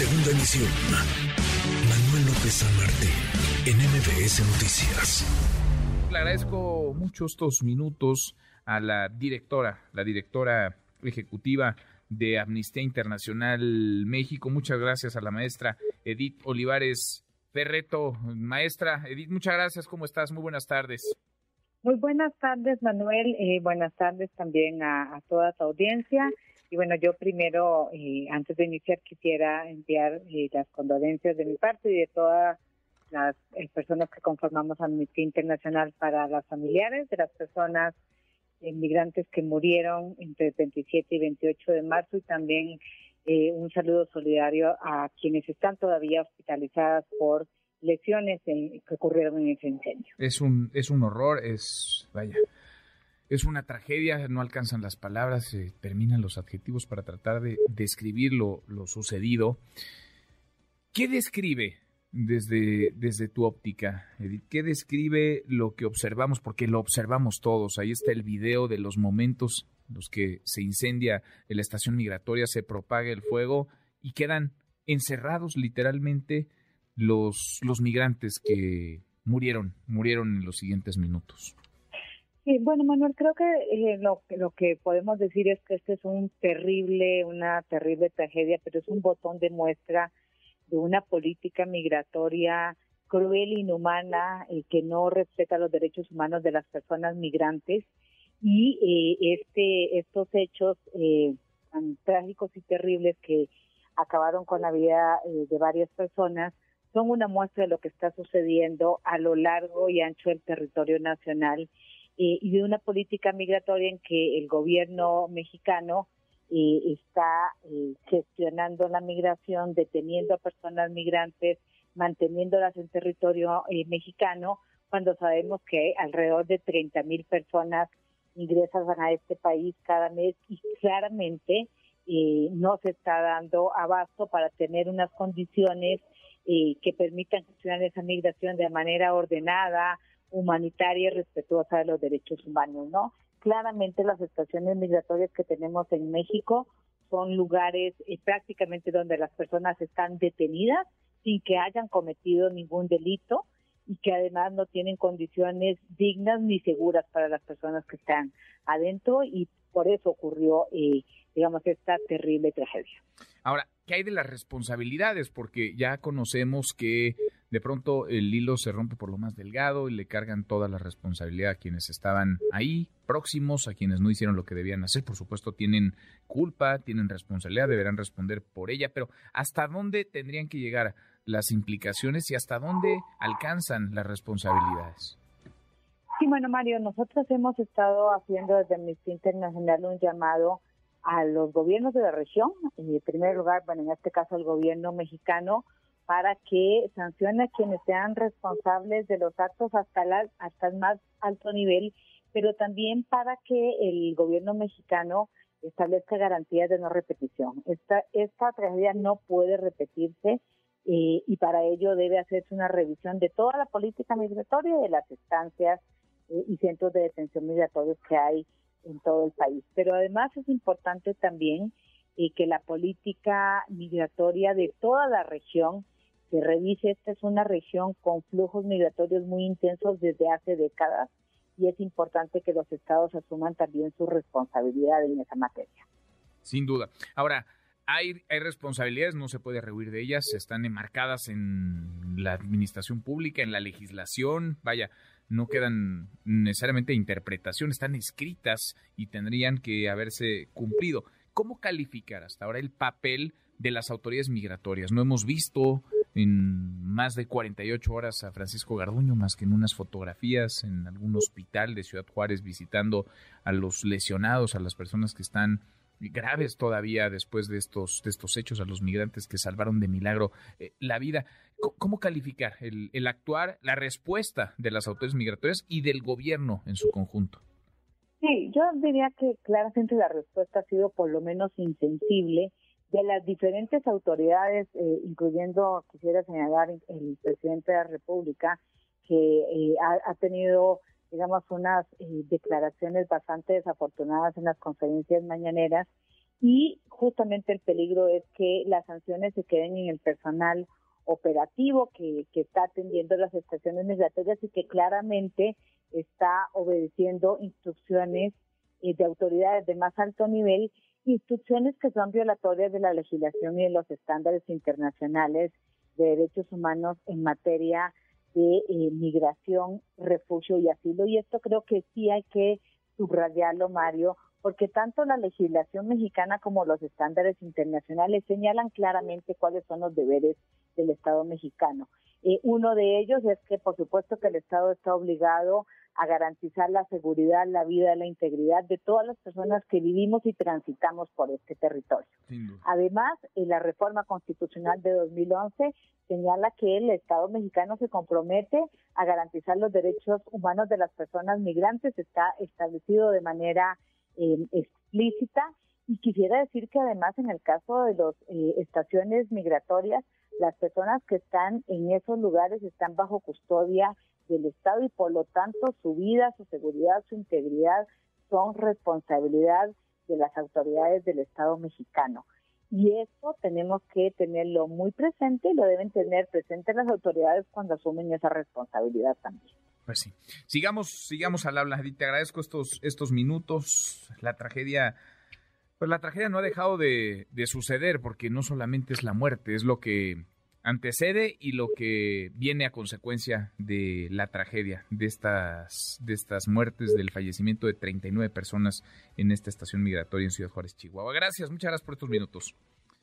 Segunda emisión. Manuel López San Martín, en MBS Noticias. Le agradezco mucho estos minutos a la directora, la directora ejecutiva de Amnistía Internacional México. Muchas gracias a la maestra Edith Olivares Ferreto. Maestra Edith, muchas gracias. ¿Cómo estás? Muy buenas tardes. Muy buenas tardes, Manuel. Eh, buenas tardes también a, toda tu audiencia. Y bueno, yo primero, eh, antes de iniciar, quisiera enviar eh, las condolencias de mi parte y de todas las personas que conformamos Amnistía Internacional para las familiares de las personas inmigrantes que murieron entre el 27 y 28 de marzo y también un saludo solidario a quienes están todavía hospitalizadas por lesiones que ocurrieron en ese incendio. Es un, es un horror, es, vaya, es una tragedia, no alcanzan las palabras, se terminan los adjetivos para tratar de describir lo, sucedido. ¿Qué describe desde, desde tu óptica, Edith? ¿Qué describe lo que observamos? Porque lo observamos todos. Ahí está el video de los momentos en los que se incendia la estación migratoria, se propaga el fuego y quedan encerrados literalmente los, los migrantes que murieron, murieron en los siguientes minutos. Sí, bueno, Manuel, creo que eh, lo, lo que podemos decir es que este es un terrible, una terrible tragedia, pero es un botón de muestra de una política migratoria cruel, inhumana, eh, que no respeta los derechos humanos de las personas migrantes. Y eh, este estos hechos tan trágicos y terribles que acabaron con la vida de varias personas son una muestra de lo que está sucediendo a lo largo y ancho del territorio nacional eh, y de una política migratoria en que el gobierno mexicano eh, está eh, gestionando la migración, deteniendo a personas migrantes, manteniéndolas en territorio mexicano, cuando sabemos que alrededor de 30 mil personas ingresan a este país cada mes y claramente no se está dando abasto para tener unas condiciones que permitan gestionar esa migración de manera ordenada, humanitaria y respetuosa de los derechos humanos, ¿no? Claramente las estaciones migratorias que tenemos en México son lugares eh, prácticamente donde las personas están detenidas sin que hayan cometido ningún delito y que además no tienen condiciones dignas ni seguras para las personas que están adentro y por eso ocurrió, eh, digamos, esta terrible tragedia. Ahora, ¿qué hay de las responsabilidades? Porque ya conocemos que de pronto el hilo se rompe por lo más delgado y le cargan toda la responsabilidad a quienes estaban ahí, próximos, a quienes no hicieron lo que debían hacer. Por supuesto, tienen culpa, tienen responsabilidad, deberán responder por ella, pero ¿hasta dónde tendrían que llegar las implicaciones y hasta dónde alcanzan las responsabilidades? Sí, bueno, Mario, nosotros hemos estado haciendo desde Amnistía Internacional un llamado a los gobiernos de la región, en primer lugar, bueno, en este caso el gobierno mexicano, para que sancione a quienes sean responsables de los actos hasta, la, hasta el más alto nivel, pero también para que el gobierno mexicano establezca garantías de no repetición. Esta, esta tragedia no puede repetirse eh, y para ello debe hacerse una revisión de toda la política migratoria de las estancias eh, y centros de detención migratorios que hay en todo el país. Pero además es importante también eh, que la política migratoria de toda la región se revise. Esta es una región con flujos migratorios muy intensos desde hace décadas y es importante que los estados asuman también su responsabilidad en esa materia. Sin duda. Ahora, hay, hay, responsabilidades, no se puede rehuir de ellas, están enmarcadas en la administración pública, en la legislación, vaya, no quedan necesariamente interpretación, están escritas y tendrían que haberse cumplido. ¿Cómo calificar hasta ahora el papel de las autoridades migratorias? No hemos visto en más de 48 horas a Francisco Garduño, más que en unas fotografías en algún hospital de Ciudad Juárez visitando a los lesionados, a las personas que están graves todavía después de estos, de estos hechos, a los migrantes que salvaron de milagro eh, la vida. ¿Cómo calificar el, el actuar, la respuesta de las autoridades migratorias y del gobierno en su conjunto? Sí, yo diría que claramente la respuesta ha sido por lo menos insensible de las diferentes autoridades, eh, incluyendo, quisiera señalar, el presidente de la República, que eh, ha, tenido digamos, unas eh, declaraciones bastante desafortunadas en las conferencias mañaneras y justamente el peligro es que las sanciones se queden en el personal operativo que, está atendiendo las estaciones migratorias y que claramente está obedeciendo instrucciones eh, de autoridades de más alto nivel, instrucciones que son violatorias de la legislación y de los estándares internacionales de derechos humanos en materia de eh, migración, refugio y asilo. Y esto creo que sí hay que subrayarlo, Mario, porque tanto la legislación mexicana como los estándares internacionales señalan claramente cuáles son los deberes del Estado mexicano. Eh, uno de ellos es que, por supuesto, que el Estado está obligado a garantizar la seguridad, la vida, la integridad de todas las personas que vivimos y transitamos por este territorio. Además, en la reforma constitucional de 2011 señala que el Estado mexicano se compromete a garantizar los derechos humanos de las personas migrantes, está establecido de manera eh, explícita. Y quisiera decir que además en el caso de las eh, estaciones migratorias, las personas que están en esos lugares están bajo custodia del Estado y por lo tanto su vida, su seguridad, su integridad son responsabilidad de las autoridades del Estado mexicano. Y eso tenemos que tenerlo muy presente y lo deben tener presente las autoridades cuando asumen esa responsabilidad también. Pues sí. Sigamos, sigamos al habla. Te agradezco estos, estos minutos. La tragedia, pues la tragedia no ha dejado de, de suceder porque no solamente es la muerte, es lo que antecede y lo que viene a consecuencia de la tragedia, de estas, de estas muertes, del fallecimiento de 39 personas en esta estación migratoria en Ciudad Juárez, Chihuahua. Gracias, muchas gracias por estos minutos.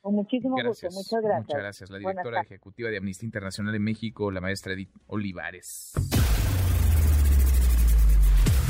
Con muchísimo gusto, muchas gracias. Muchas gracias. La directora ejecutiva de Amnistía Internacional de México, la maestra Edith Olivares.